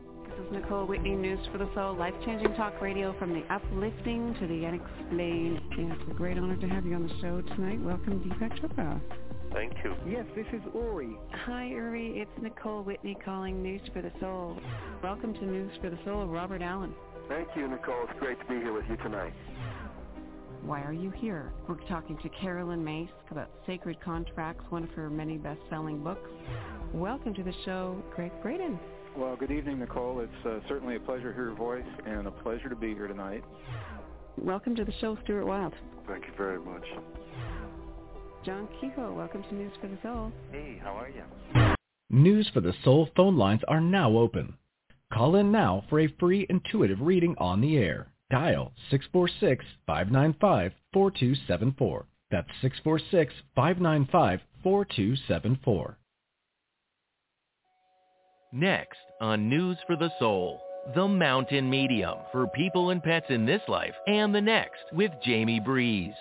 This is Nicole Whitney, News for the Soul, life-changing talk radio from the uplifting to the unexplained. it's a great honor to have you on the show tonight. Welcome, Deepak Chopra. Thank you. Yes, this is Uri. Hi, Uri. It's Nicole Whitney calling News for the Soul. Welcome to News for the Soul, Robert Allen. Thank you, Nicole. It's great to be here with you tonight. Why are you here? We're talking to Caroline Myss about Sacred Contracts, one of her many best-selling books. Welcome to the show, Gregg Braden. Well, good evening, Nicole. It's uh, certainly a pleasure to hear your voice and a pleasure to be here tonight. Welcome to the show, Stuart Wilde. Thank you very much. John Kehoe, welcome to News for the Soul. Hey, how are you? News for the Soul phone lines are now open. Call in now for a free intuitive reading on the air. Dial 646-595-4274. That's 646-595-4274. Next on News for the Soul, The Mountain Medium for people and pets in this life and the next with Jaime Breeze.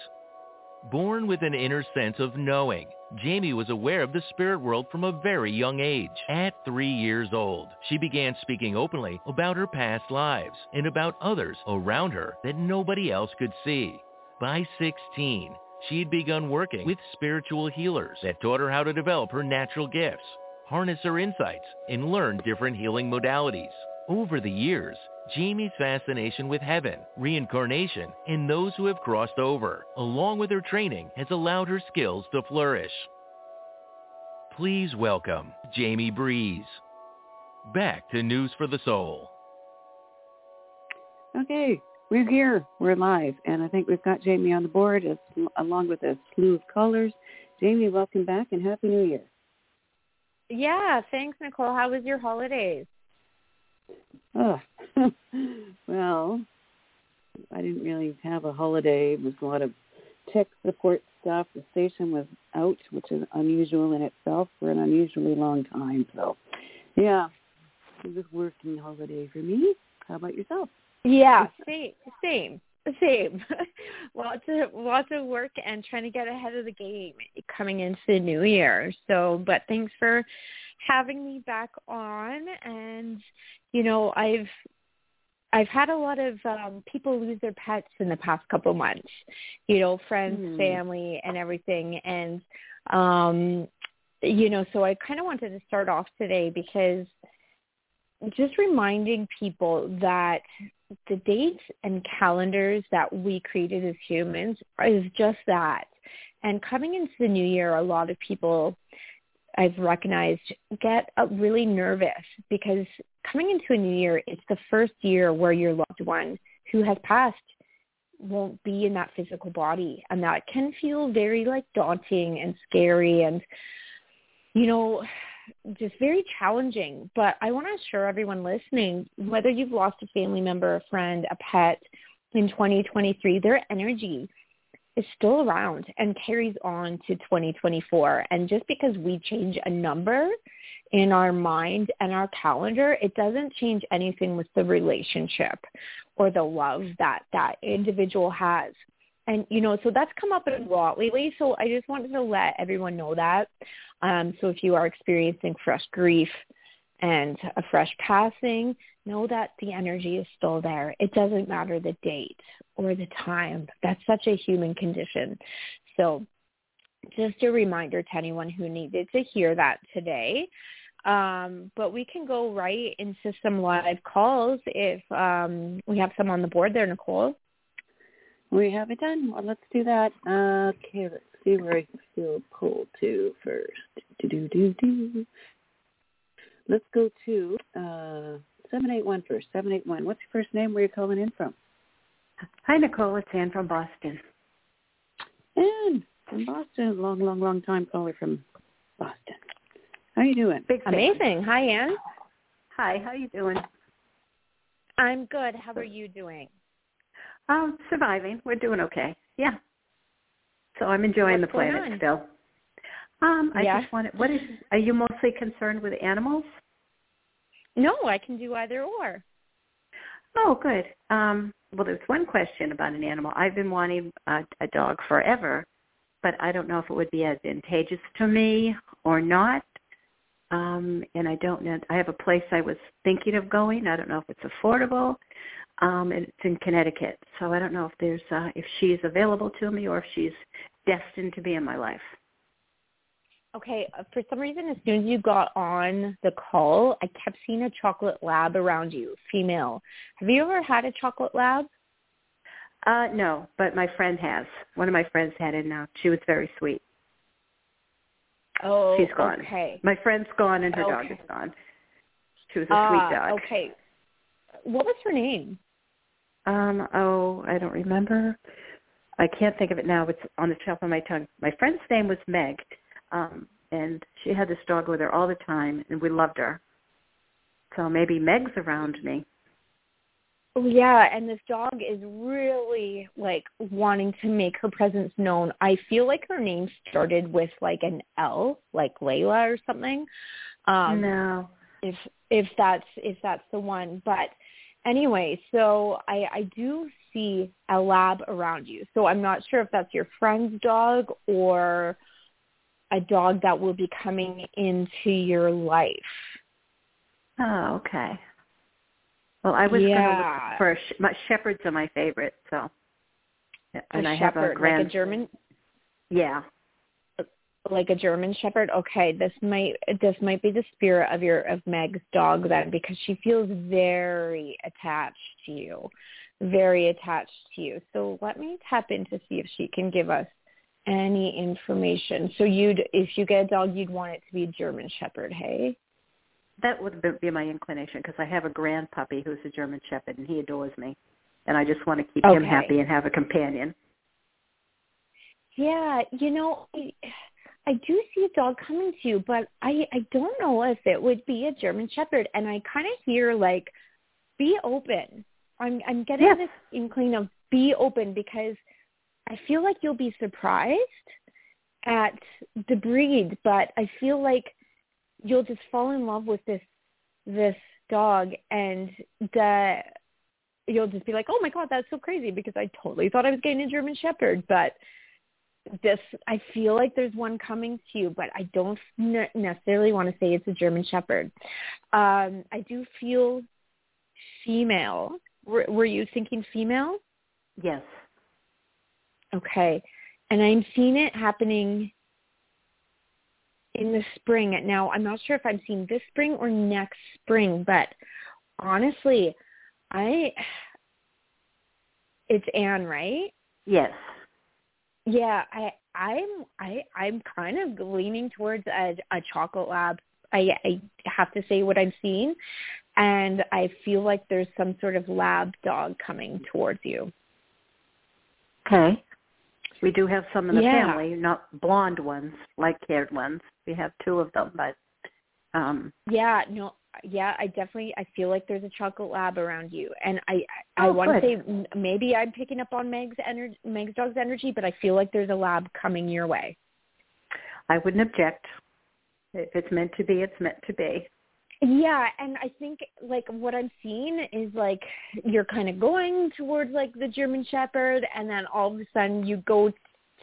Born with an inner sense of knowing, Jaime was aware of the spirit world from a very young age. At three years old, she began speaking openly about her past lives and about others around her that nobody else could see. By 16, she had begun working with spiritual healers that taught her how to develop her natural gifts harness her insights, and learn different healing modalities. Over the years, Jaime's fascination with heaven, reincarnation, and those who have crossed over, along with her training, has allowed her skills to flourish. Please welcome Jaime Breeze. Back to News for the Soul. Okay, we're here. We're live. And I think we've got Jaime on the board as, along with a slew of callers. Jaime, welcome back and Happy New Year. Yeah, thanks, Nicole. How was your holidays? Oh, well, I didn't really have a holiday. It was a lot of tech support stuff. The station was out, which is unusual in itself for an unusually long time. So, yeah, it was a working holiday for me. How about yourself? Yeah, same, same same. lots of lots of work and trying to get ahead of the game coming into the new year. So, but thanks for having me back on. And you know, I've I've had a lot of um, people lose their pets in the past couple months. You know, friends, mm. family, and everything. And um, you know, so I kind of wanted to start off today because just reminding people that the dates and calendars that we created as humans is just that. And coming into the new year, a lot of people I've recognized get uh, really nervous because coming into a new year, it's the first year where your loved one who has passed won't be in that physical body. And that can feel very like daunting and scary and, you know, just very challenging. But I want to assure everyone listening, whether you've lost a family member, a friend, a pet in 2023, their energy is still around and carries on to 2024. And just because we change a number in our mind and our calendar, it doesn't change anything with the relationship or the love that that individual has. And, you know, so that's come up a lot lately. So I just wanted to let everyone know that. Um, so if you are experiencing fresh grief and a fresh passing, know that the energy is still there. It doesn't matter the date or the time. That's such a human condition. So just a reminder to anyone who needed to hear that today. Um, but we can go right into some live calls if um, we have some on the board there, Nicole. We have it done. Well, let's do that. Okay, let's see where I feel pulled to first. Do do do do. Let's go to uh, 781 first. 781. What's your first name? Where are you calling in from? Hi, Nicole. It's Anne from Boston. Anne from Boston. Long, long, long time caller from Boston. How are you doing? Big Amazing. Hi, Anne. Hi. How are you doing? I'm good. How are you doing? Um, surviving. We're doing okay. Yeah. So I'm enjoying What's the planet still. Um, I yeah. just wanted. What is? Are you mostly concerned with animals? No, I can do either or. Oh, good. Um, well, there's one question about an animal. I've been wanting a, a dog forever, but I don't know if it would be advantageous to me or not. Um, and I don't know. I have a place I was thinking of going. I don't know if it's affordable. Um, and it's in Connecticut, so I don't know if there's uh, if she's available to me or if she's destined to be in my life. Okay, uh, for some reason, as soon as you got on the call, I kept seeing a chocolate lab around you, female. Have you ever had a chocolate lab? Uh, no, but my friend has. One of my friends had it now. She was very sweet. Oh, She's gone. Okay. My friend's gone and her Okay. dog is gone. She was a Ah, sweet dog. Okay. What was her name? Um, oh, I don't remember. I can't think of it now. It's on the tip of my tongue. My friend's name was Meg, um, and she had this dog with her all the time, and we loved her. So maybe Meg's around me. Oh, yeah, and this dog is really like wanting to make her presence known. I feel like her name started with like an L, like Layla or something. Um no. if if that's if that's the one. But anyway, so I I do see a lab around you. So I'm not sure if that's your friend's dog or a dog that will be coming into your life. Oh, okay. Well, I was going to look for a sh- my shepherds are my favorite, so. And a I shepherd, have a grand. like a German Yeah. Uh, like a German Shepherd. Okay, this might this might be the spirit of your of Meg's dog then, because she feels very attached to you, very attached to you. So let me tap in to see if she can give us any information. So you'd if you get a dog, you'd want it to be a German Shepherd, hey? That would be- my inclination because I have a grand puppy who's a German Shepherd and he adores me, and I just want to keep him happy and have a companion. Yeah, you know, I, I do see a dog coming to you, but I I don't know if it would be a German Shepherd, and I kind of hear like, be open. I'm I'm getting Yes. this inkling of be open because I feel like you'll be surprised at the breed, but I feel like you'll just fall in love with this this dog, and the you'll just be like, oh my god, that's so crazy because I totally thought I was getting a German Shepherd, but this I feel like there's one coming to you, but I don't ne- necessarily want to say it's a German Shepherd. Um, I do feel female. Were, were you thinking female? Yes. Okay, and I'm seeing it happening in the spring. Now I'm not sure if I'm seeing this spring or next spring, but honestly, I it's Anne, right? Yes. Yeah, I I'm I I'm kind of leaning towards a, a chocolate lab. I I have to say what I'm seeing, and I feel like there's some sort of lab dog coming towards you. Okay. We do have some in the Yeah. family, not blonde ones, light-haired ones. We have two of them, but um Yeah, no, yeah, I definitely I feel like there's a chocolate lab around you, and I I Oh, want to say m- maybe I'm picking up on Meg's energy, Meg's dog's energy, but I feel like there's a lab coming your way. I wouldn't object. If it's meant to be, it's meant to be. Yeah, and I think like what I'm seeing is like you're kind of going towards like the German Shepherd, and then all of a sudden you go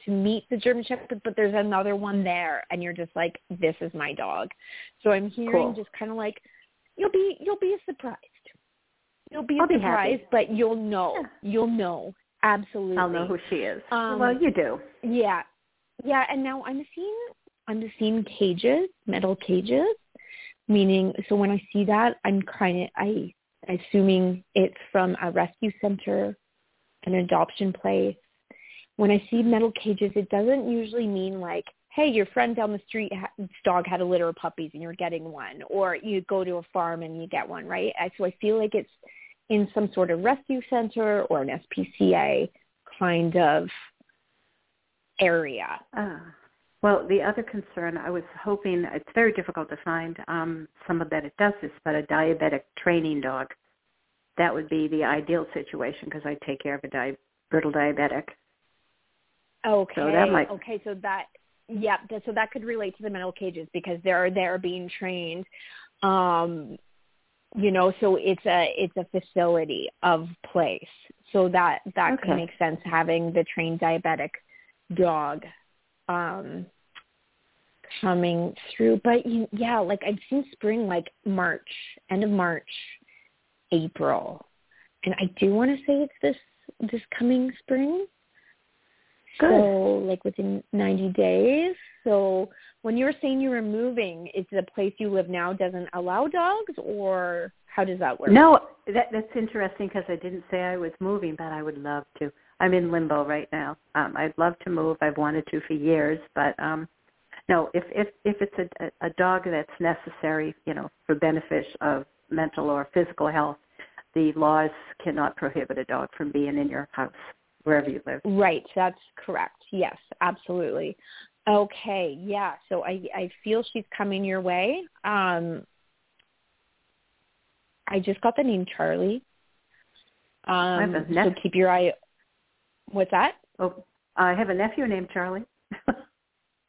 to meet the German Shepherd, but there's another one there, and you're just like, this is my dog. So I'm hearing Cool. just kind of like you'll be you'll be surprised. You'll be I'll surprised, happy. but you'll know. Yeah. You'll know absolutely. I'll know who she is. Um, well, you do. Yeah, yeah, and now I'm seeing I'm seeing cages, metal cages, meaning so when I see that, I'm kind of I assuming it's from a rescue center, an adoption place. When I see metal cages, it doesn't usually mean like, hey, your friend down the street dog had a litter of puppies and you're getting one, or you go to a farm and you get one, right? So I feel like it's in some sort of rescue center or an SPCA kind of area. Ah. Well, the other concern, I was hoping, it's very difficult to find um, someone that it does this, but a diabetic training dog. That would be the ideal situation because I take care of a di- brittle diabetic. Okay. So that might- Okay, so that yeah, that, so that could relate to the metal cages because they're they're being trained. Um, you know, so it's a it's a facility of place. So that that Okay. could make sense having the trained diabetic dog um coming through. But you- yeah, like I've seen spring like March, end of March, April. And I do want to say it's this this coming spring. Good. So like within 90 days. So when you were saying you were moving, is the place you live now doesn't allow dogs or how does that work? No, that that's interesting because I didn't say I was moving, but I would love to. I'm in limbo right now. Um, I'd love to move. I've wanted to for years, but um, no. If if if it's a a dog that's necessary, you know, for benefit of mental or physical health, the laws cannot prohibit a dog from being in your house wherever you live. Right, that's correct. Yes, absolutely. Okay, yeah. So I I feel she's coming your way. Um I just got the name Charlie. Um have a so keep your eye What's that? Oh, I have a nephew named Charlie.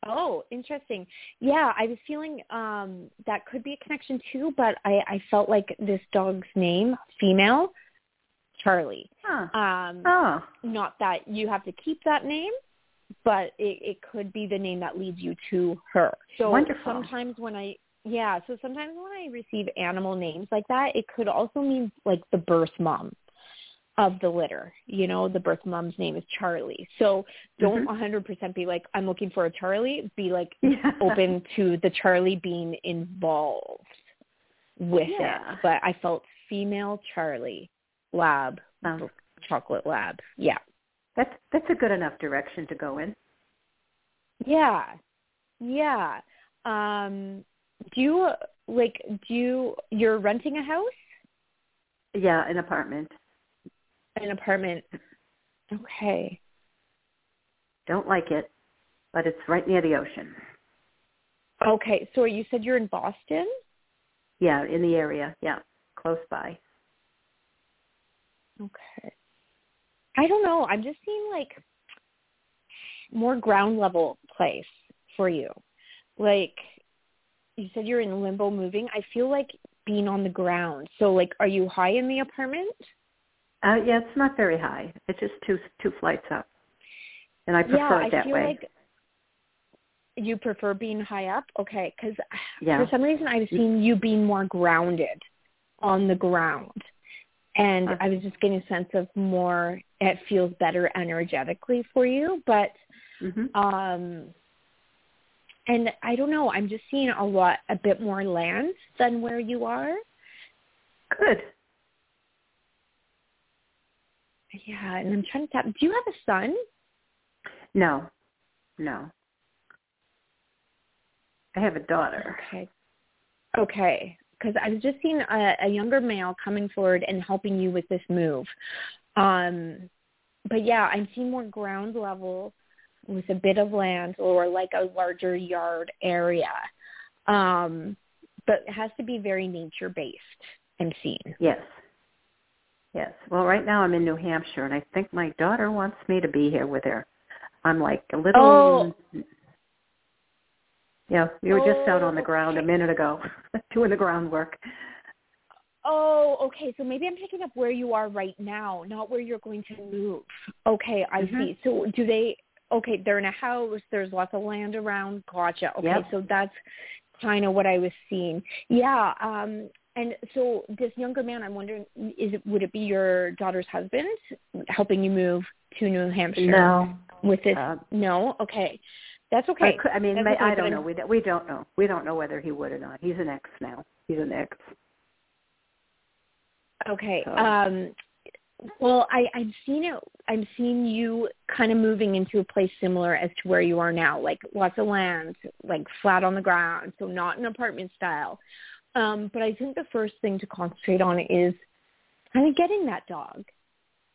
Oh, interesting. Yeah, I was feeling um that could be a connection too, but I I felt like this dog's name, female, Charlie. huh. Um Oh, not that you have to keep that name, but it, it could be the name that leads you to her. So Wonderful. sometimes when I yeah, so sometimes when I receive animal names like that, it could also mean like the birth mom of the litter. You know, the birth mom's name is Charlie. So don't Mhm. 100% be like I'm looking for a Charlie, be like yeah. open to the Charlie being involved with Yeah. it. But I felt female Charlie lab, Sounds- chocolate lab. Yeah. That's that's a good enough direction to go in. Yeah. Yeah. Um do you like do you you're renting a house? Yeah, an apartment. An apartment. Okay. Don't like it, but it's right near the ocean. Okay. So you said you're in Boston? Yeah, in the area. Yeah, close by. Okay. I don't know. I'm just seeing like more ground level place for you. Like you said you're in limbo moving. I feel like being on the ground. So like are you high in the apartment? Uh, yeah, it's not very high. It's just two two flights up, and I prefer yeah, it that I feel way. like you prefer being high up. Okay, cuz yeah. for some reason I've seen you being more grounded on the ground. And Uh. I was just getting a sense of more it feels better energetically for you, but hmm um and I don't know, I'm just seeing a lot a bit more land than where you are. Good. Yeah, and I'm trying to tap do you have a son? No, no. I have a daughter. Okay. Okay. Because I was just seeing a, a younger male coming forward and helping you with this move. Um, but yeah, I'm seeing more ground level with a bit of land or like a larger yard area. Um, but it has to be very nature based, I'm seeing. Yes. Yes. Well, right now I'm in New Hampshire, and I think my daughter wants me to be here with her. I'm like a little. Oh. Yeah, we were just out on the Oh, ground a minute ago, doing the groundwork. Oh, okay. So maybe I'm picking up where you are right now, not where you're going to move. Okay, I Mhm. see. So do they? Okay, they're in a house. There's lots of land around. Gotcha. Okay, Yep. so that's kind of what I was seeing. Yeah. Um. And so this younger man, I'm wondering, is it would it be your daughter's husband helping you move to New Hampshire No. with this? Uh, no. Okay, that's I, okay. could, I mean, That's okay, I don't I'm- know. We don't, we don't know. We don't know whether he would or not. He's an ex now. He's an ex. Okay. So- Um well, I I'm seeing it I'm seeing you kind of moving into a place similar as to where you are now, like lots of land, like flat on the ground, so not an apartment style. Um but I think the first thing to concentrate on is kind of getting that dog.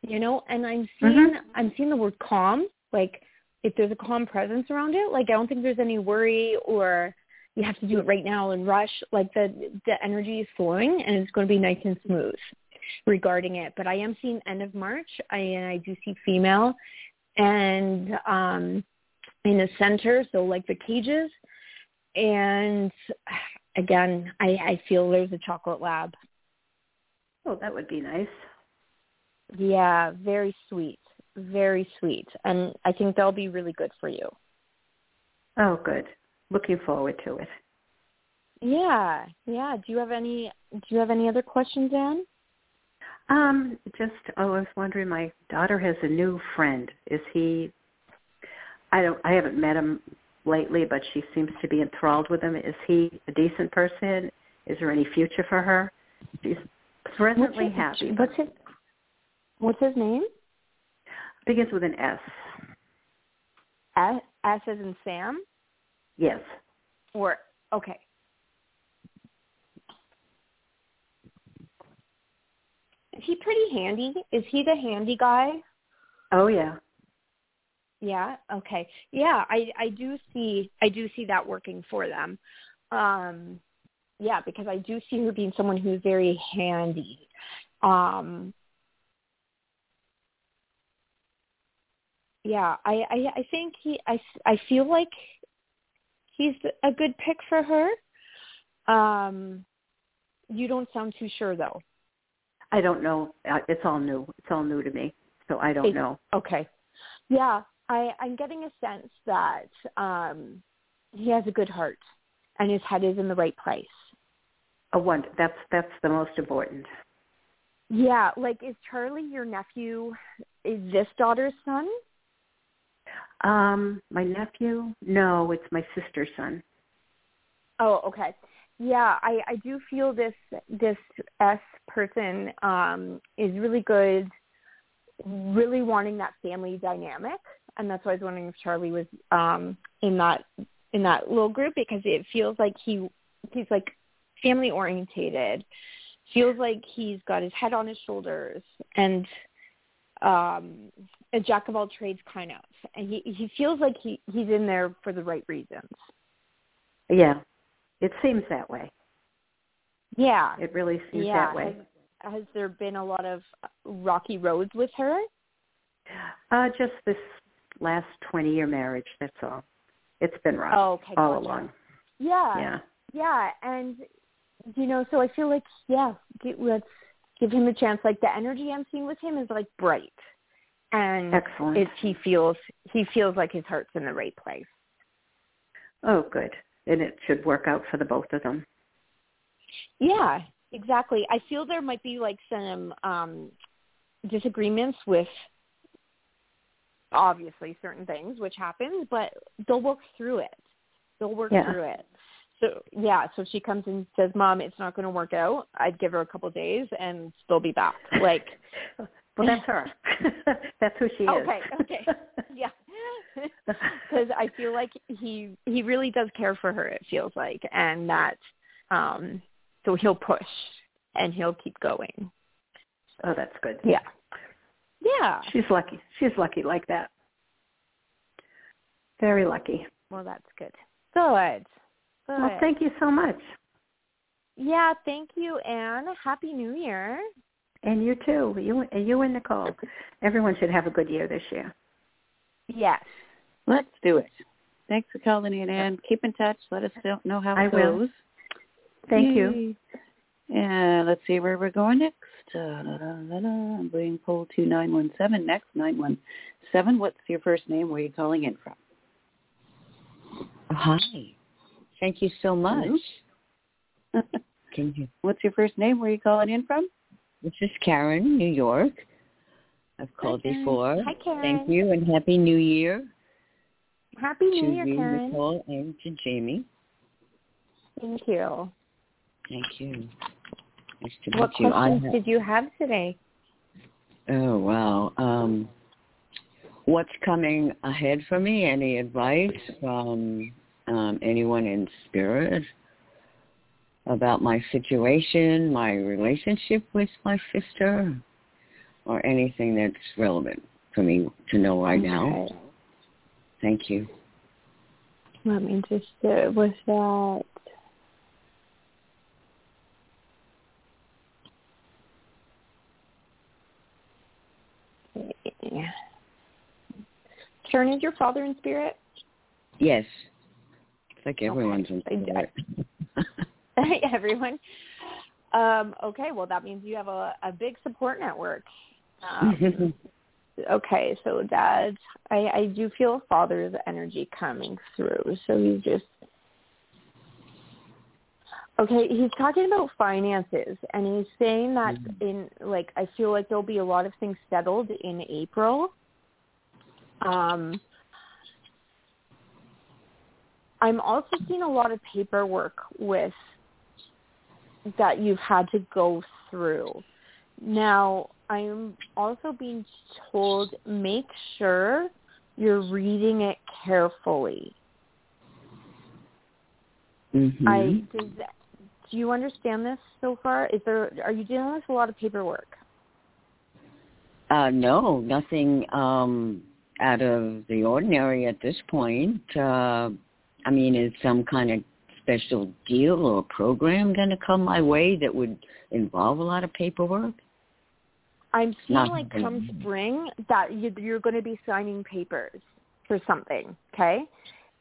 You know, and I'm seeing Mhm. I'm seeing the word calm, like if there's a calm presence around it, like I don't think there's any worry or you have to do it right now and rush. Like the the energy is flowing and it's going to be nice and smooth regarding it. But I am seeing end of March. I and I do see female and um in the center, so like the cages. And again, I, I feel there's a chocolate lab. Oh, that would be nice. Yeah, very sweet. Very sweet. And I think they'll be really good for you. Oh, good. Looking forward to it. Yeah, yeah. Do you have any do you have any other questions, Anne? Um, just oh, I was wondering. My daughter has a new friend. Is he? I don't. I haven't met him lately, but she seems to be enthralled with him. Is he a decent person? Is there any future for her? She's presently what's his, happy. What's his What's his name? Begins with an S. S, S as in Sam, Yes. or okay. Is he pretty handy? Is he the handy guy? Oh yeah. Yeah. Okay. Yeah, I I do see I do see that working for them. Um yeah, because I do see her being someone who's very handy. Um Yeah, I I I think he I I feel like he's a good pick for her. Um you don't sound too sure though. I don't know. Uh, It's all new. It's all new to me, so I don't know. Okay. Yeah, I, I'm getting a sense that um, he has a good heart and his head is in the right place. A one. That's that's the most important. Yeah, like is Charlie your nephew? Is this daughter's son? Um, my nephew? No, it's my sister's son. Oh, okay. Yeah, I, I do feel this this S person um, is really good, really wanting that family dynamic, and that's why I was wondering if Charlie was um, in that in that little group because it feels like he he's like family orientated, feels like he's got his head on his shoulders, and um, a jack of all trades kind of, and he he feels like he he's in there for the right reasons. Yeah, it seems that way. Yeah, It really seems yeah. that way. Has, has there been a lot of rocky roads with her? Uh, just this last twenty-year marriage. That's all. It's been rough Oh, okay, all gotcha. along. Yeah, Yeah. yeah, and you know, so I feel like yeah, get, let's give him a chance. Like the energy I'm seeing with him is like bright, and Excellent. it's he feels he feels like his heart's in the right place. Oh, good. And it should work out for the both of them. Yeah, exactly. I feel there might be like some um disagreements with obviously certain things which happens, but they'll work through it. They'll work Yeah. through it. So yeah, so she comes and says, "Mom, it's not going to work out," I'd give her a couple of days and they'll be back. Like, well, that's her. that's who she is. okay, okay, yeah, because I feel like he he really does care for her. It feels like, and that um so he'll push and he'll keep going. oh, that's good. Yeah. Yeah. She's lucky. She's lucky like that. Very lucky. Well, that's good. Good. Good. Well, thank you so much. Yeah, thank you, Anne. Happy New Year. And you too. You you and Nicole. Everyone should have a good year this year. Yes. Let's do it. Thanks for calling in, Anne. Keep in touch. Let us know- know how it I will. goes. Thank you. And let's see where we're going next. Da, da, da, da. I'm going poll two nine one seven next nine one seven. What's your first name? Where are you calling in from? Hi. Thank you so much. Can you? What's your first name? Where are you calling in from? This is Karen, New York. I've called Karen. before. Hi, Karen. Thank you and happy New Year Happy New to Year, you, Karen. Nicole, and to Jaime. Thank you. Thank you. Nice to What meet you. I questions did you have today? oh wow. Um, what's coming ahead for me? Any advice from um, anyone in spirit about my situation, my relationship with my sister, or anything that's relevant for me to know right now? Thank you. Let me just uh, was that Karen, is your father in spirit? Yes. It's like everyone's in spirit. Everyone. Um, okay, well that means you have a, a big support network. Um, okay, so dad, I, I do feel a father's energy coming through. So he's just okay. He's talking about finances, and he's saying that in like I feel like there'll be a lot of things settled in April. Um, I'm also seeing a lot of paperwork with that you've had to go through. Now, I'm also being told make sure you're reading it carefully. Mhm. I does do you understand this so far? Is there are you dealing with a lot of paperwork? Uh, no, nothing um, out of the ordinary at this point. Uh, I mean, is some kind of special deal or program going to come my way that would involve a lot of paperwork? I'm seeing Not like come spring that you, you're going to be signing papers for something. Okay,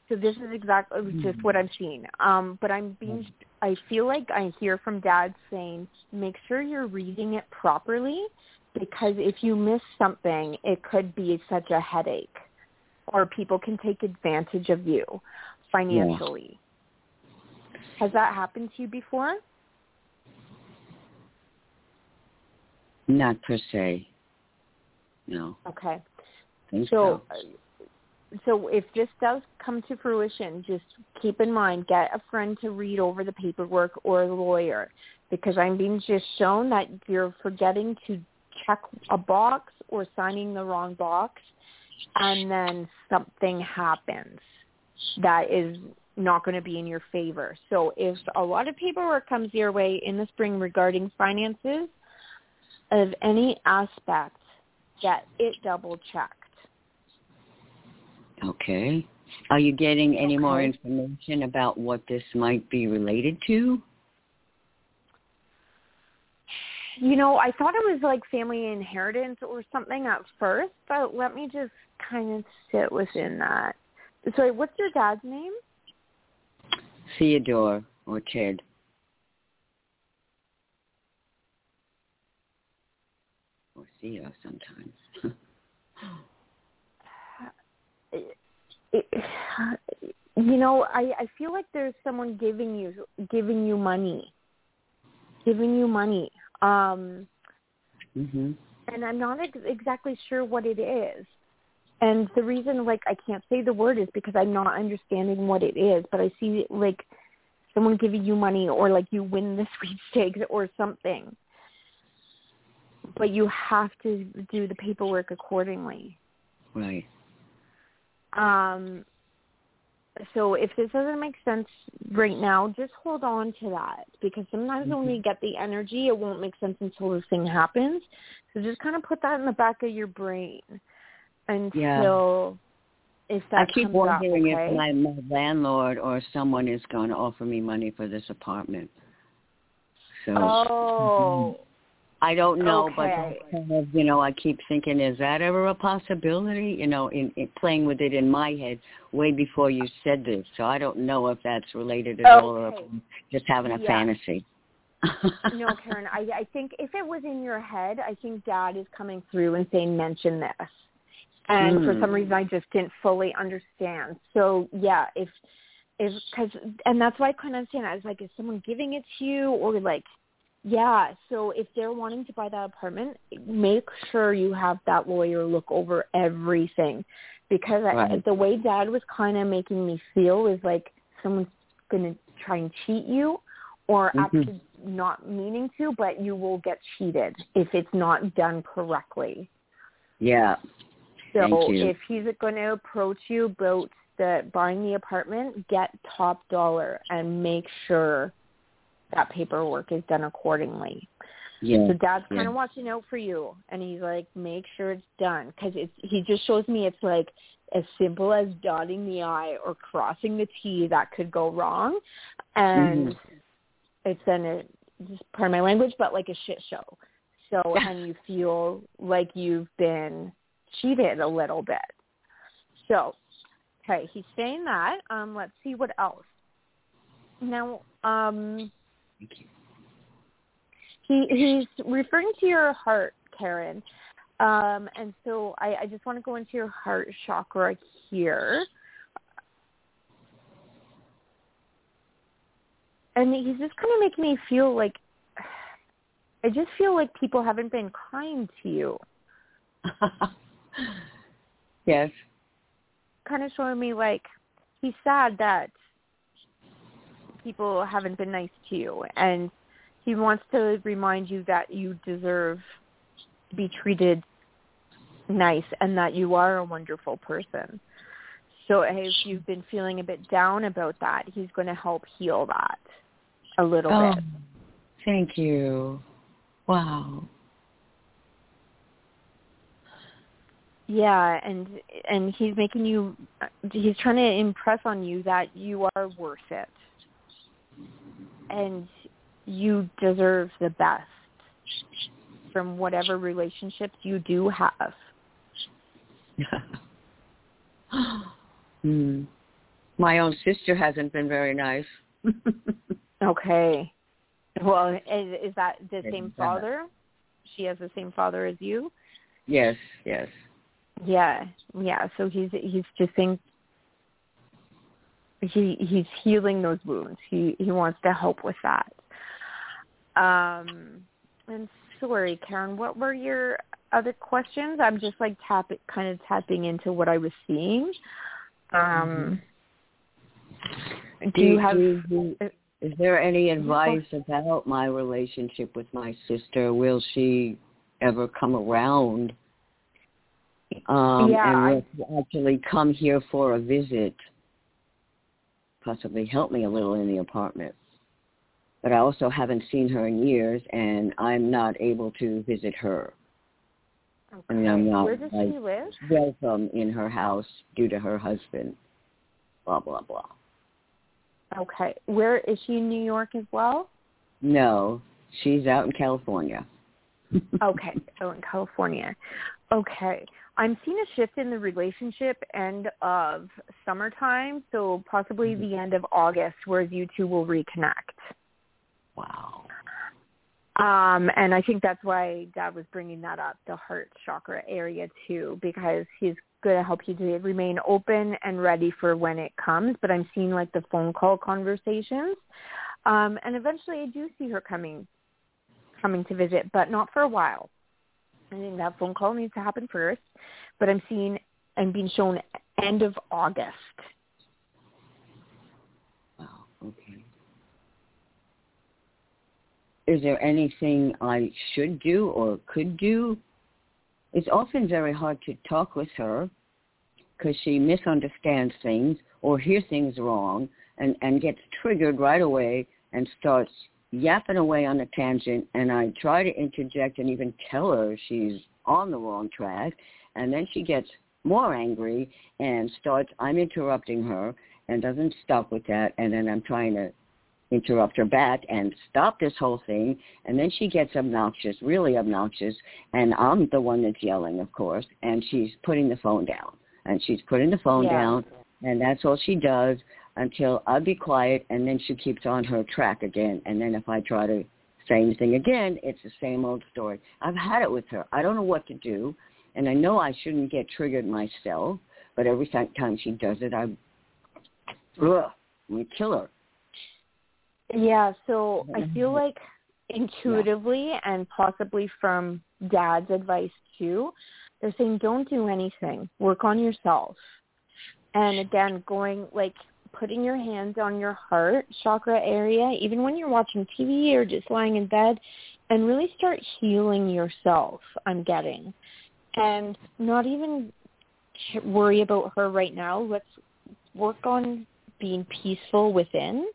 so this is exactly just what I'm seeing. Um, but I'm being, I feel like I hear from Dad saying, make sure you're reading it properly, because if you miss something, it could be such a headache, or people can take advantage of you financially. Has that happened to you before? Not per se. No. Okay. So. uh, so if this does come to fruition, just keep in mind, get a friend to read over the paperwork or a lawyer, because I'm being just shown that you're forgetting to check a box or signing the wrong box, and then something happens that is not going to be in your favor. So if a lot of paperwork comes your way in the spring regarding finances of any aspect, get it double checked. Okay. Are you getting any more information about what this might be related to? You know, I thought it was like family inheritance or something at first, but let me just kind of sit within that. Sorry, what's your dad's name? Theodore or Ted? Or Theo sometimes. It, you know, I I feel like there's someone giving you giving you money, giving you money. Um, mhm. and I'm not ex- exactly sure what it is. And the reason, like, I can't say the word is because I'm not understanding what it is. But I see, like, someone giving you money, or like you win the sweepstakes, or something. But you have to do the paperwork accordingly. Right. Um, so if this doesn't make sense right now, just hold on to that because sometimes when we mm-hmm. get the energy, it won't make sense until this thing happens. So just kind of put that in the back of your brain until if that I keep wondering up, okay? if my, my landlord or someone is going to offer me money for this apartment. So Oh, I don't know, okay. but you know, I keep thinking, is that ever a possibility? You know, in, in playing with it in my head way before you said this. So I don't know if that's related at all or just having a Yeah. fantasy. no, Karen. I I think if it was in your head, I think Dad is coming through and saying mention this, and for some Hmm. reason I just didn't fully understand. So yeah, if if because and that's why I couldn't understand. I was like, is someone giving it to you or like, yeah. So if they're wanting to buy that apartment, make sure you have that lawyer look over everything, because I, the way Dad was kind of making me feel is like someone's going to try and cheat you or Mhm. actually not meaning to, but you will get cheated if it's not done correctly. yeah. So if he's going to approach you about the buying the apartment, get top dollar and make sure that paperwork is done accordingly. Yeah. So dad's kind Yeah. of watching out for you, and he's like, make sure it's done because it's. He just shows me it's like as simple as dotting the i or crossing the t that could go wrong, and Mhm. it's then a just pardon my language, but like a shit show. So and you feel like you've been cheated a little bit. So, okay, he's saying that. Um, let's see what else. Now, um. He he's referring to your heart, Karen. Um, and so I, I just want to go into your heart chakra here. And he's just kind of making me feel like I just feel like people haven't been kind to you. yes. Kind of showing me like he's sad that people haven't been nice to you and he wants to remind you that you deserve to be treated nice and that you are a wonderful person. So if you've been feeling a bit down about that, he's going to help heal that a little oh, bit. Thank you. Wow. Yeah, and and he's making you he's trying to impress on you that you are worth it. And you deserve the best from whatever relationships you do have. mm. My own sister hasn't been very nice. okay. Well, is, is that the same father? She has the same father as you? Yes, yes. Yeah, yeah. So he's he's just saying he he's healing those wounds. He he wants to help with that. Um, and sorry, Karen, what were your other questions? I'm just like tapping, kind of tapping into what I was seeing. Um, do, do you have? Do, is there any advice about my relationship with my sister? Will she ever come around? Um, yeah, and will actually come here for a visit? Possibly help me a little in the apartment. But I also haven't seen her in years, and I'm not able to visit her. Okay. I mean, I'm not Where does like, she live? welcome in her house due to her husband. Blah blah blah. Okay. Where is she in New York as well? No, she's out in California. okay, so in California. Okay. I'm seeing a shift in the relationship end of summertime, so possibly Mm-hmm. the end of August where you two will reconnect. Wow. Um, and I think that's why Dad was bringing that up, the heart chakra area too, because he's going to help you to remain open and ready for when it comes. But I'm seeing like the phone call conversations, um, and eventually I do see her coming, coming to visit, but not for a while. Think that phone call needs to happen first. But I'm seeing I'm being shown end of August. Wow. Okay. Is there anything I should do or could do? It's often very hard to talk with her because she misunderstands things or hears things wrong and, and gets triggered right away and starts yapping away on a tangent and I try to interject and even tell her she's on the wrong track and then she gets more angry and starts I'm interrupting her and doesn't stop with that and then I'm trying to interrupt her back and stop this whole thing and then she gets obnoxious really obnoxious and i'm the one that's yelling of course and she's putting the phone down and she's putting the phone Yeah. down and that's all she does until i'll be quiet and then she keeps on her track again. And then if i try to say anything again it's the same old story. I've had it with her. I don't know what to do and i know i shouldn't get triggered myself but every time she does it i ugh, i kill her. Yeah, so I mm-hmm. feel like intuitively and possibly from dad's advice too, they're saying don't do anything. Work on yourself. And again, going like putting your hands on your heart chakra area, even when you're watching TV or just lying in bed, and really start healing yourself, I'm getting. And not even worry about her right now. Let's work on being peaceful within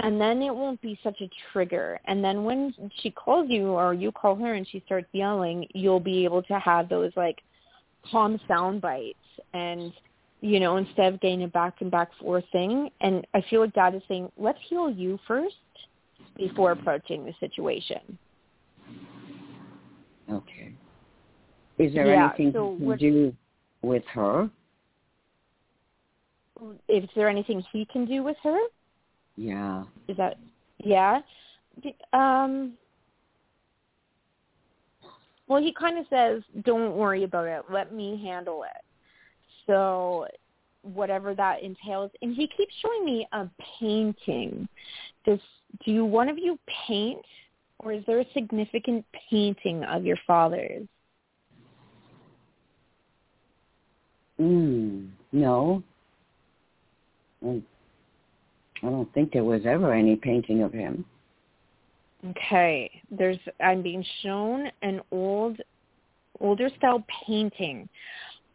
and then it won't be such a trigger. And then when she calls you or you call her and she starts yelling, you'll be able to have those like calm sound bites and you know, instead of getting a back and back forth thing. And I feel like dad is saying, let's heal you first before approaching the situation. Okay. Is there Yeah, anything so you can do with her? Is there anything he can do with her? Yeah. Is that yeah? Um well, he kind of says, "Don't worry about it. Let me handle it." So whatever that entails, and he keeps showing me a painting. Does do you one of you paint, or is there a significant painting of your father's? Mm, no. I I don't think there was ever any painting of him. Okay, there's I'm being shown an old older style painting.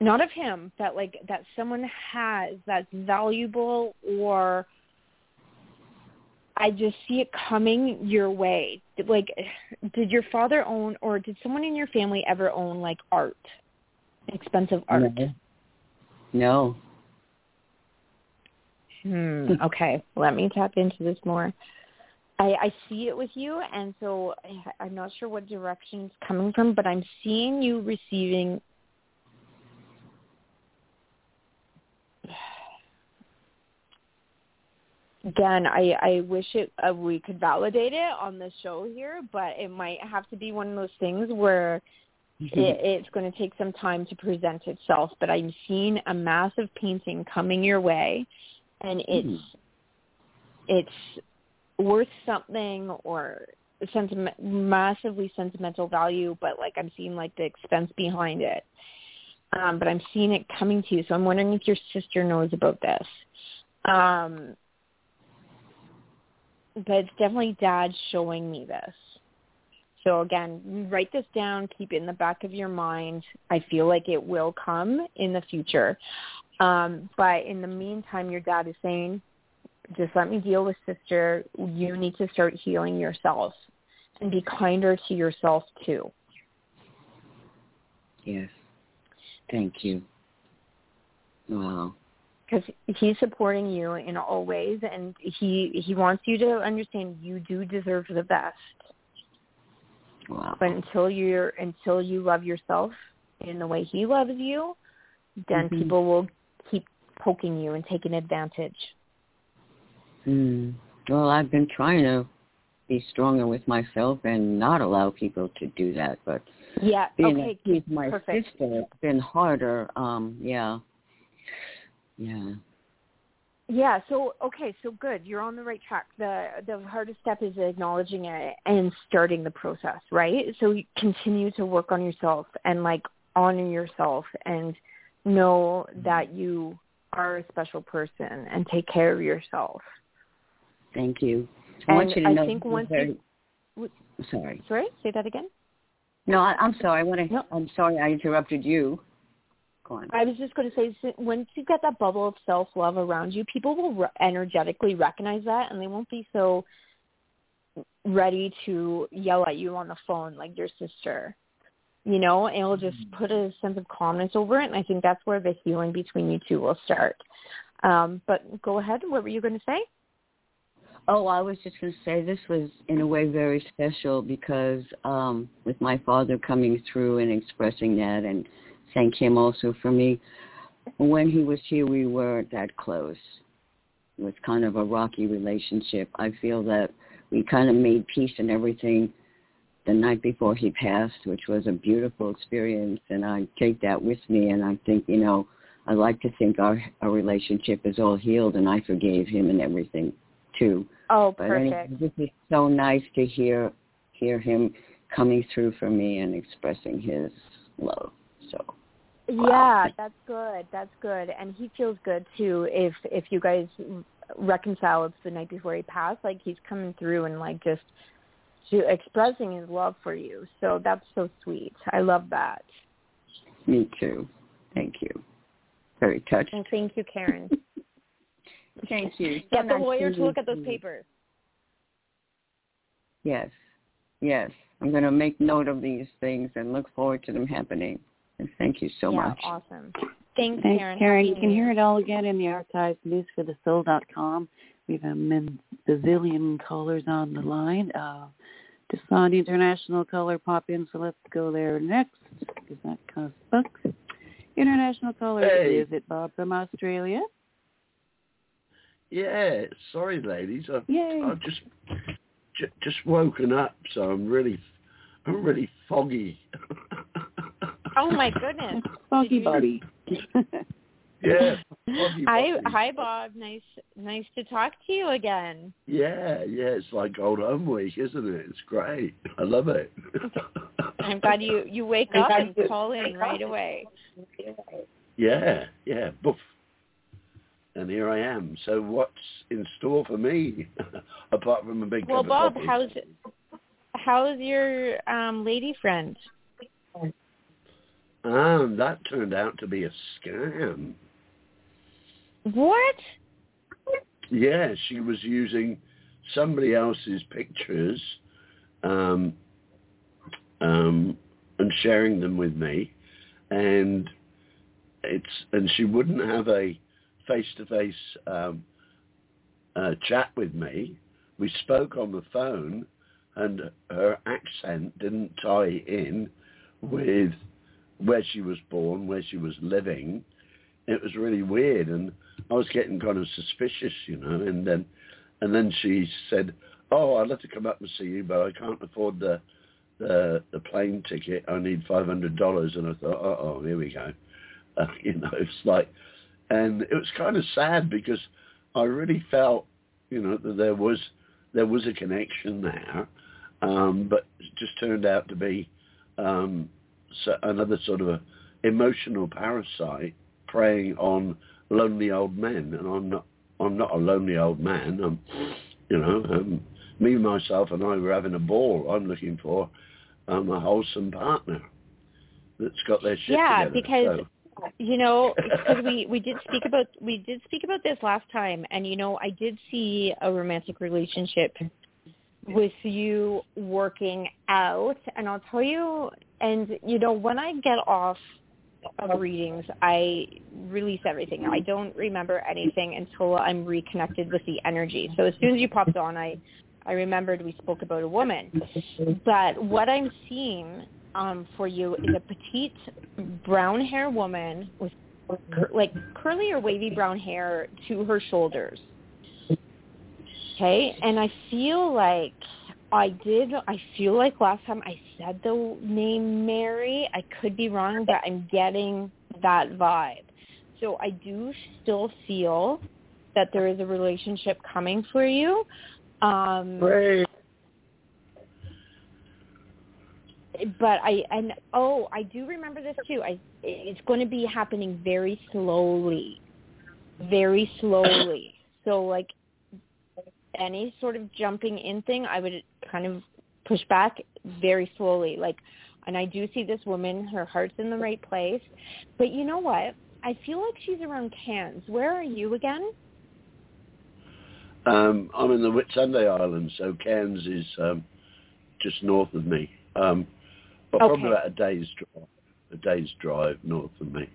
Not of him, but like that someone has that's valuable or I just see it coming your way. Like did your father own or did someone in your family ever own like art? Expensive art? No. No. Hmm. Okay. Let me tap into this more. I, I see it with you, and so I, I'm not sure what direction it's coming from, but I'm seeing you receiving. Again, I, I wish it uh, we could validate it on the show here, but it might have to be one of those things where it, it's going to take some time to present itself. But I'm seeing a massive painting coming your way, and it's Hmm. it's worth something or sentiment massively sentimental value but like i'm seeing like the expense behind it um but i'm seeing it coming to you so i'm wondering if your sister knows about this um but it's definitely dad showing me this so again write this down keep it in the back of your mind i feel like it will come in the future um but in the meantime your dad is saying just let me deal with sister. You need to start healing yourself and be kinder to yourself too. Yes. Thank you. Wow. Because he's supporting you in all ways, and he he wants you to understand you do deserve the best. Wow. But until you're until you love yourself in the way he loves you, then Mhm. people will keep poking you and taking advantage. Mm. Well, I've been trying to be stronger with myself and not allow people to do that, but Yeah. being okay. she's my perfect. sister, it's been harder. Um, yeah. Yeah. Yeah, so okay, so good. You're on the right track. The the hardest step is acknowledging it and starting the process, right? So you continue to work on yourself and like honor yourself and know mm-hmm. that you are a special person and take care of yourself. Thank you. I want you to I know think once very, you- oh, sorry. Sorry, say that again. No, I, I'm sorry. I want to. No. I'm sorry. I interrupted you. Go. I was just going to say, once you get that bubble of self love around you, people will re- energetically recognize that, and they won't be so ready to yell at you on the phone like your sister. You know, and it'll just put a sense of calmness over it, and I think that's where the healing between you two will start. Um, but go ahead. What were you going to say? Oh, I was just going to say this was in a way very special because um, with my father coming through and expressing that and thank him also for me. When he was here, we weren't that close. It was kind of a rocky relationship. I feel that we kind of made peace and everything the night before he passed, which was a beautiful experience. And I take that with me. And I think, you know, I like to think our our relationship is all healed, and I forgave him and everything too. Oh, But perfect. anyway, this is so nice to hear hear him coming through for me and expressing his love. So Yeah, that's good. That's good, and he feels good too. If if you guys reconcile, it's the night before he passed. Like he's coming through and like just to expressing his love for you. So that's so sweet. I love that. me too. Thank you. Very touched. And thank you, Karen. Thank you. So Get the nice lawyer to look at those papers. Yes. Yes. I'm going to make note of these things and look forward to them happening. And thank you so yeah, much. awesome. Thanks, Thanks, Karen. Karen. You can hear it all again in the archives, newsforthesoul.com. We have a min- bazillion callers on the line. Uh, just saw an international caller pop in, so let's go there next, because that costs bucks. International caller, Hey. is it Bob from Australia? Yeah, sorry, ladies. I've, Yay. I've just j- just woken up, so I'm really I'm really foggy. Oh my goodness. Foggy you- body. yeah. Foggy Hi, body. hi, Bob. Nice, nice to talk to you again. Yeah, yeah. It's like old home week, isn't it? It's great. I love it. I'm glad you you wake up and you- call in right away. yeah, yeah. Boof. And here I am. So what's in store for me, apart from a big Well, cup Bob, of coffee? how's how's your um lady friend? Um, that turned out to be a scam. What? Yeah, she was using somebody else's pictures um, um, and sharing them with me, and it's and she wouldn't have a face-to-face um, uh, chat with me. We spoke on the phone, and her accent didn't tie in with where she was born, where she was living. It was really weird, and I was getting kind of suspicious, you know. And then, and then she said, "Oh, I'd love to come up and see you, but I can't afford the the the plane ticket. I need five hundred dollars." And I thought, "Uh oh, here we go." Uh, you know, it's like, and it was kind of sad because I really felt, you know, that there was there was a connection there, um, but it just turned out to be um, so another sort of a emotional parasite preying on lonely old men, and I'm not I'm not a lonely old man. I'm, you know, um, me myself and I were having a ball. I'm looking for um, a wholesome partner that's got their shit Yeah, together. because So, you know because we we did speak about we did speak about this last time and you know i did see a romantic relationship with you working out. And i'll tell you and you know when i get off of readings i release everything. I don't remember anything until i'm reconnected with the energy. So as soon as you popped on i i remembered we spoke about a woman. But what i'm seeing um, for you is a petite brown hair woman with cur- like curly or wavy brown hair to her shoulders. Okay, and I feel like I did. I feel like last time I said the name Mary. I could be wrong, but I'm getting that vibe. So I do still feel that there is a relationship coming for you. Um, Great. but I and oh, I do remember this too. I it's going to be happening very slowly, very slowly. So like any sort of jumping in thing, I would kind of push back very slowly. Like, and I do see this woman; her heart's in the right place. But you know what? I feel like she's around Cairns. Where are you again? Um, I'm in the Whitsunday Islands, so Cairns is um, just north of me. Um, but Okay. probably about a day's drive, a day's drive north of me.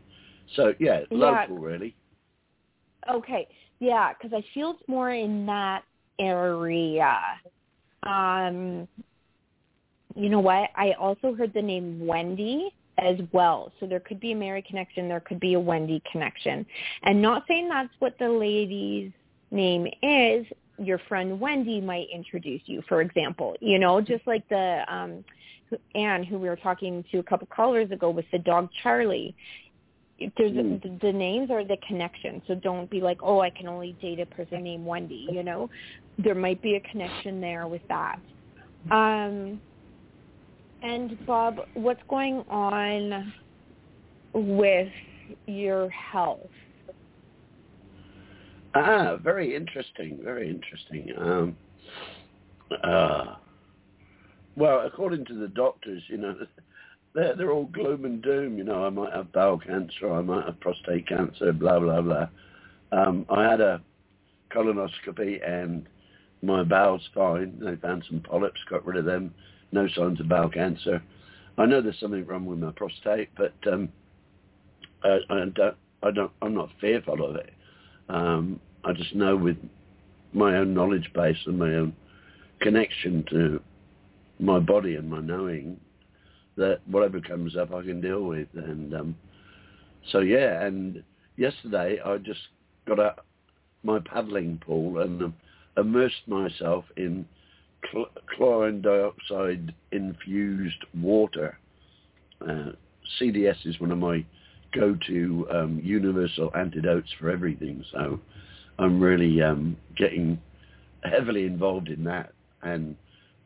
So yeah, Yeah. local really. Okay, yeah, because I feel it's more in that area. Um, you know what? I also heard the name Wendy as well. So there could be a Mary connection. There could be a Wendy connection. And not saying that's what the lady's name is. Your friend Wendy might introduce you, for example. You know, just like the um, Anne, who we were talking to a couple callers ago with the dog Charlie if there's a, the, the names are the connection. So don't be like, oh, I can only date a person named Wendy. You know, there might be a connection there with that. Um, and Bob, what's going on with your health? Ah, very interesting, very interesting. Um, uh, well, according to the doctors, you know, they're they're all gloom and doom. You know, I might have bowel cancer, I might have prostate cancer, blah blah blah. Um, I had a colonoscopy and my bowel's fine. They found some polyps, got rid of them. No signs of bowel cancer. I know there's something wrong with my prostate, but um, I, I don't. I don't. I'm not fearful of it. Um, I just know with my own knowledge base and my own connection to my body and my knowing that whatever comes up I can deal with. And um, so yeah, and yesterday I just got out my paddling pool and um, immersed myself in cl- chlorine dioxide infused water. Uh, CDS is one of my go-to um, universal antidotes for everything. So I'm really um, getting heavily involved in that, and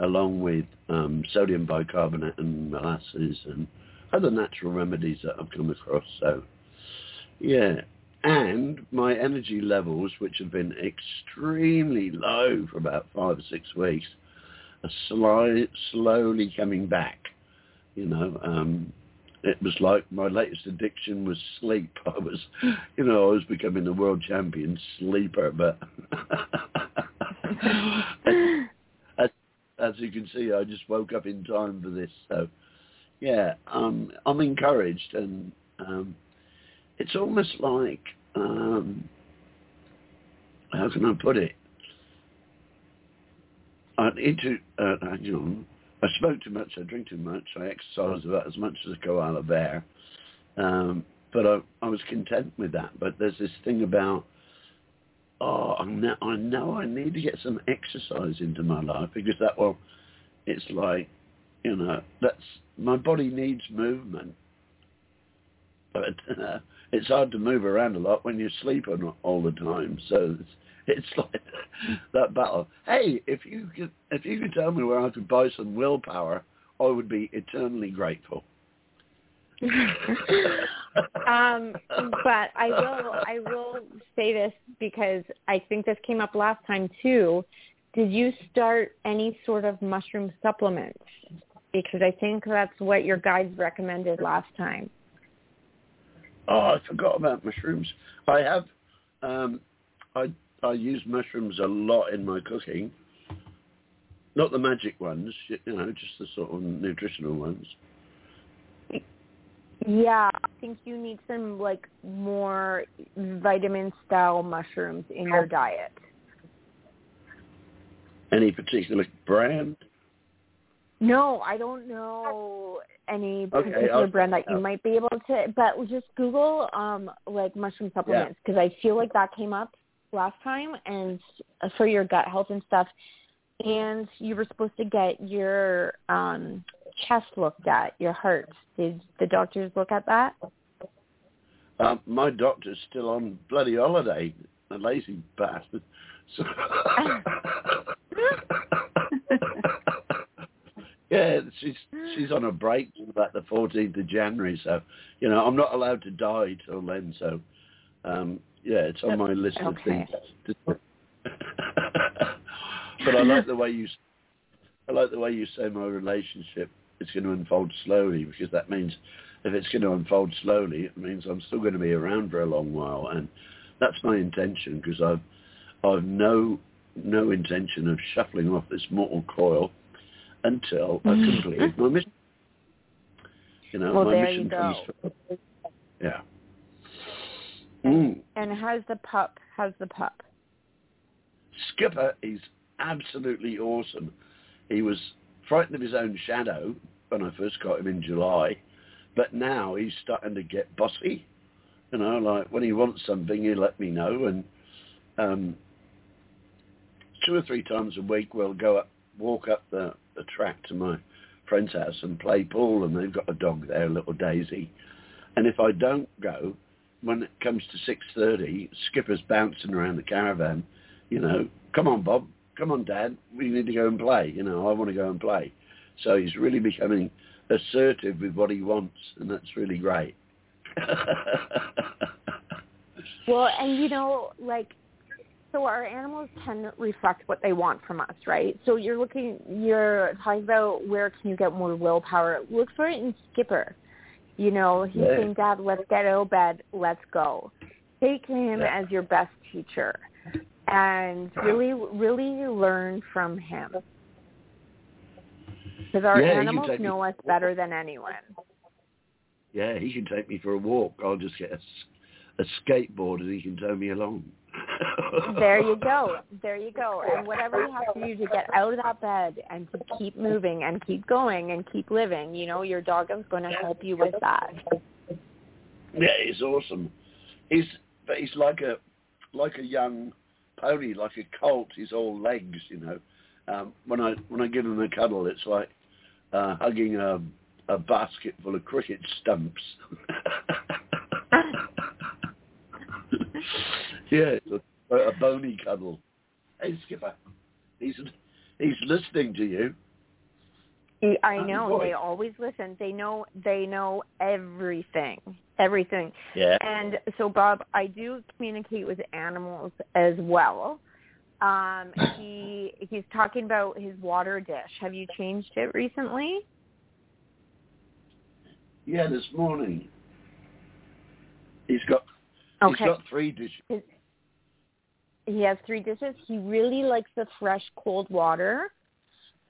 along with um, sodium bicarbonate and molasses and other natural remedies that I've come across. So yeah, and my energy levels, which have been extremely low for about five or six weeks, are sli- slowly coming back. You know, um, it was like my latest addiction was sleep. I was, you know, I was becoming a world champion sleeper, but as, you can see, I just woke up in time for this. So, yeah, um, I'm encouraged, and um, it's almost like, um, how can I put it? I need to, uh, you know, I smoke too much, I drink too much, I exercise about as much as a koala bear. Um, but I, I was content with that. But there's this thing about, oh, I know, I know I need to get some exercise into my life because that will, it's like, you know, that's, my body needs movement. But uh, it's hard to move around a lot when you're sleeping all the time. So it's, it's like that battle. Hey, if you could, if you could tell me where I could buy some willpower, I would be eternally grateful. um, but I will I will say this because I think this came up last time too. Did you start any sort of mushroom supplements? Because I think that's what your guides recommended last time. Oh, I forgot about mushrooms. I have um, I I use mushrooms a lot in my cooking. Not the magic ones, you know, just the sort of nutritional ones. Yeah, I think you need some like more vitamin style mushrooms in your diet. Any particular brand? No, I don't know any particular I'll- brand that you I'll- might be able to, but just Google um like mushroom supplements because I feel like that came up last time and for your gut health and stuff. And you were supposed to get your um chest looked at, your heart. Did the doctors look at that? Um, my doctor's still on bloody holiday, a lazy bastard. So yeah, she's she's on a break till about the 14th of January. So, you know, I'm not allowed to die till then. So, um, yeah, it's on my list of Okay. things. But I like the way you I like the way you say my relationship is going to unfold slowly because that means if it's going to unfold slowly, it means I'm still going to be around for a long while, and that's my intention because I've I've no no intention of shuffling off this mortal coil until I complete my mission. You know, Well, my there mission you comes go. first. Yeah. Mm. And how's the pup? How's the pup? Skipper is absolutely awesome. He was frightened of his own shadow when I first got him in July, but now he's starting to get bossy. You know, like when he wants something, he'll let me know, and um, two or three times a week we'll go up, walk up the, the track to my friend's house and play pool, and they've got a dog there, a little Daisy. And if I don't go, when it comes to 6.30, Skippa's bouncing around the caravan, you know, come on, Bob, come on, Dad, we need to go and play. You know, I want to go and play. So he's really becoming assertive with what he wants, and that's really great. Well, and you know, like, so our animals can reflect what they want from us, right? So you're looking, you're talking about where can you get more willpower. Look for it in Skippa. You know, he's Yeah. saying, Dad, let's get out of bed, let's go. Take him Yeah. as your best teacher and really, really learn from him. Because our Yeah, animals know us better than anyone. yeah, he can take me for a walk. I'll just get a skateboard and he can tow me along. there you go. There you go. And whatever you have to do to get out of that bed and to keep moving and keep going and keep living, you know, your dog is going to help you with that. Yeah, he's awesome. He's but he's like a like a young pony, like a colt. He's all legs, you know, um, when I when I give them a cuddle, it's like uh, hugging a a basket full of cricket stumps. yeah, a, a bony cuddle. Hey, Skippa, he's he's listening to you. I know they always listen. They know they know everything, everything. Yeah. And so, Bob, I do communicate with animals as well. Um, he he's talking about his water dish. Have you changed it recently? Yeah, this morning. He's got Okay. he's got three dishes. He has three dishes. He really likes the fresh cold water.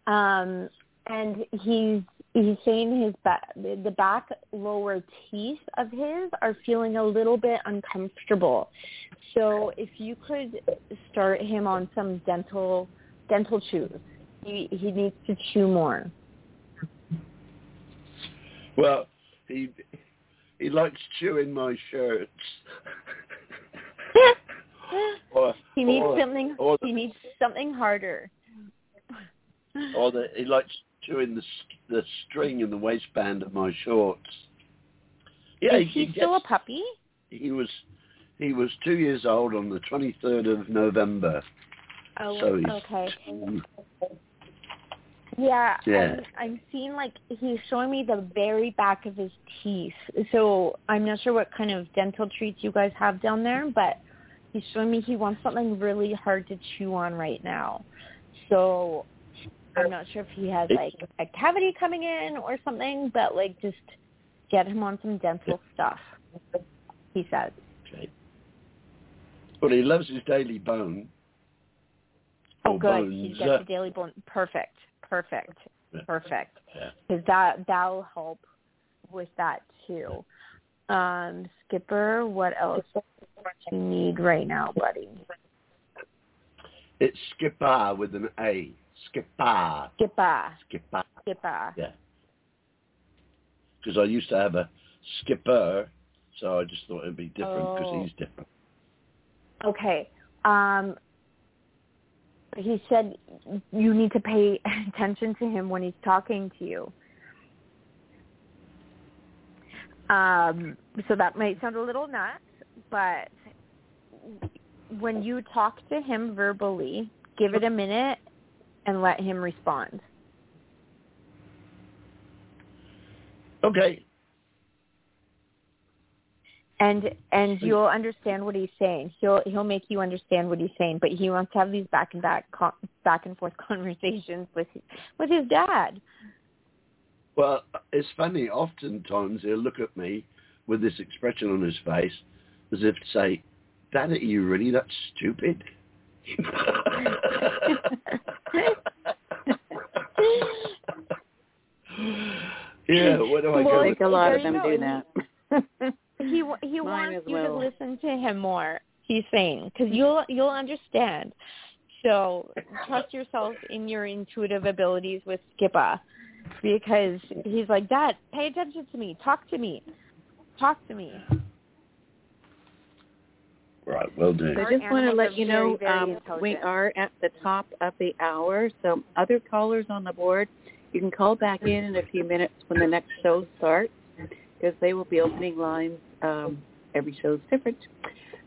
Um, and he's he's saying his back the back lower teeth of his are feeling a little bit uncomfortable. So if you could start him on some dental dental chews. He he needs to chew more. Well, he he likes chewing my shirts. or, He needs or, something or he needs something harder. or the, he likes chewing the the string in the waistband of my shorts. Yeah, Is he gets- still a puppy? he was he was two years old on the twenty third of November. Oh, so okay. Yeah, Yeah. I'm, I'm seeing like he's showing me the very back of his teeth. So I'm not sure what kind of dental treats you guys have down there, but he's showing me he wants something really hard to chew on right now. So I'm not sure if he has like a cavity coming in or something, but like just get him on some dental stuff. He says. Okay. Well, he loves his daily bone. Oh, Or good. bones. He's got the daily bone. Perfect. Perfect. Yeah. Perfect. Yeah. because that that'll help with that too. Um, Skippa, what else do you need right now, buddy? It's Skippa with an A. Skippa. Skippa, Skippa. Skippa. Yeah. Because I used to have a skipper, so I just thought it'd be different because Oh. he's different. Okay. Um, he said you need to pay attention to him when he's talking to you. Um, so that might sound a little nuts, but when you talk to him verbally, give it a minute and let him respond. Okay. and and you'll understand what he's saying. He'll he'll make you understand what he's saying, but he wants to have these back and back back and forth conversations with with his dad. Well, it's funny. Oftentimes he'll look at me with this expression on his face, as if to say, "Dad, are you really that stupid?" yeah. What do I Well, go I with? think a lot there of them do that. He wa- he Mine wants as you to listen to him more. He's saying because mm-hmm. you'll you'll understand. So trust yourself in your intuitive abilities with Skippa, because he's like, Dad, pay attention to me. Talk to me. Talk to me. Right. Well done. So I just want to let you know very um, we are at the top of the hour. So other callers on the board, you can call back in in a few minutes when the next show starts because they will be opening lines. Um, every show's different.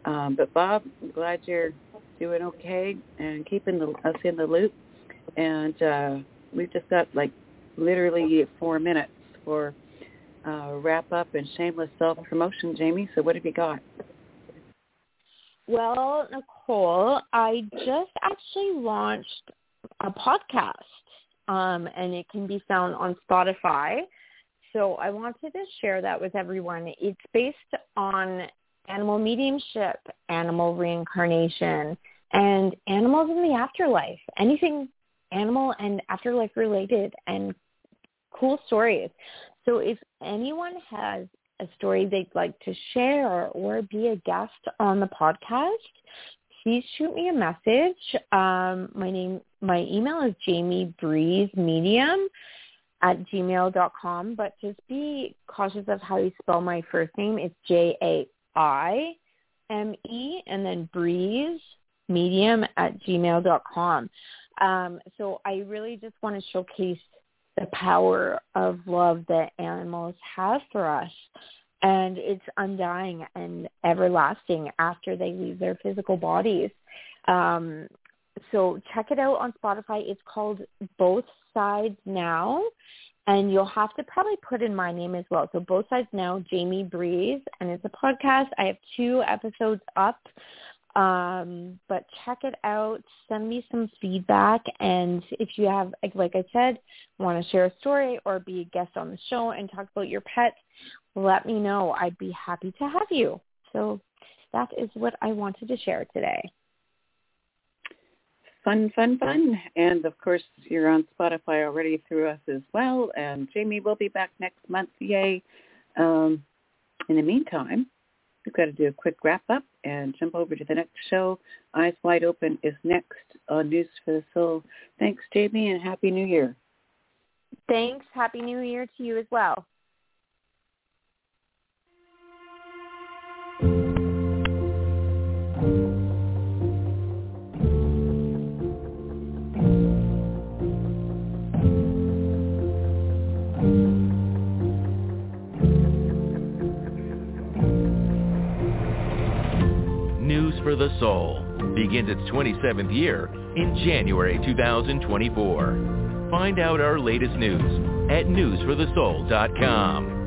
Um, but Bob, I'm glad you're doing okay and keeping the, us in the loop. And uh, we've just got like literally four minutes for uh, wrap up and shameless self promotion, Jaime. So what have you got? Well, Nicole, I just actually launched a podcast, um, and it can be found on Spotify. So I wanted to share that with everyone. It's based on animal mediumship, animal reincarnation, and animals in the afterlife. Anything animal and afterlife related, and cool stories. So if anyone has a story they'd like to share or be a guest on the podcast, please shoot me a message. Um, my name, my email is Jaime Breeze Medium at gmail.com, but just be cautious of how you spell my first name. It's J-A-I-M-E and then Breeze Medium at gmail.com. Um, so I really just want to showcase the power of love that animals have for us. And it's undying and everlasting after they leave their physical bodies. Um, so check it out on Spotify. It's called Both Sides Now. And you'll have to probably put in my name as well. So Both Sides Now, Jaime Breeze. And it's a podcast. I have two episodes up. Um, but check it out. Send me some feedback. And if you have, like I said, want to share a story or be a guest on the show and talk about your pet, let me know. I'd be happy to have you. So that is what I wanted to share today. Fun, fun, fun. And of course, you're on Spotify already through us as well. And Jaime will be back next month. Yay. Um, in the meantime, we've got to do a quick wrap up and jump over to the next show. Eyes Wide Open is next on News for the Soul. Thanks, Jaime, and Happy New Year. Thanks. Happy New Year to you as well. For the Soul begins its 27th year in January 2024. Find out our latest news at newsforthesoul.com.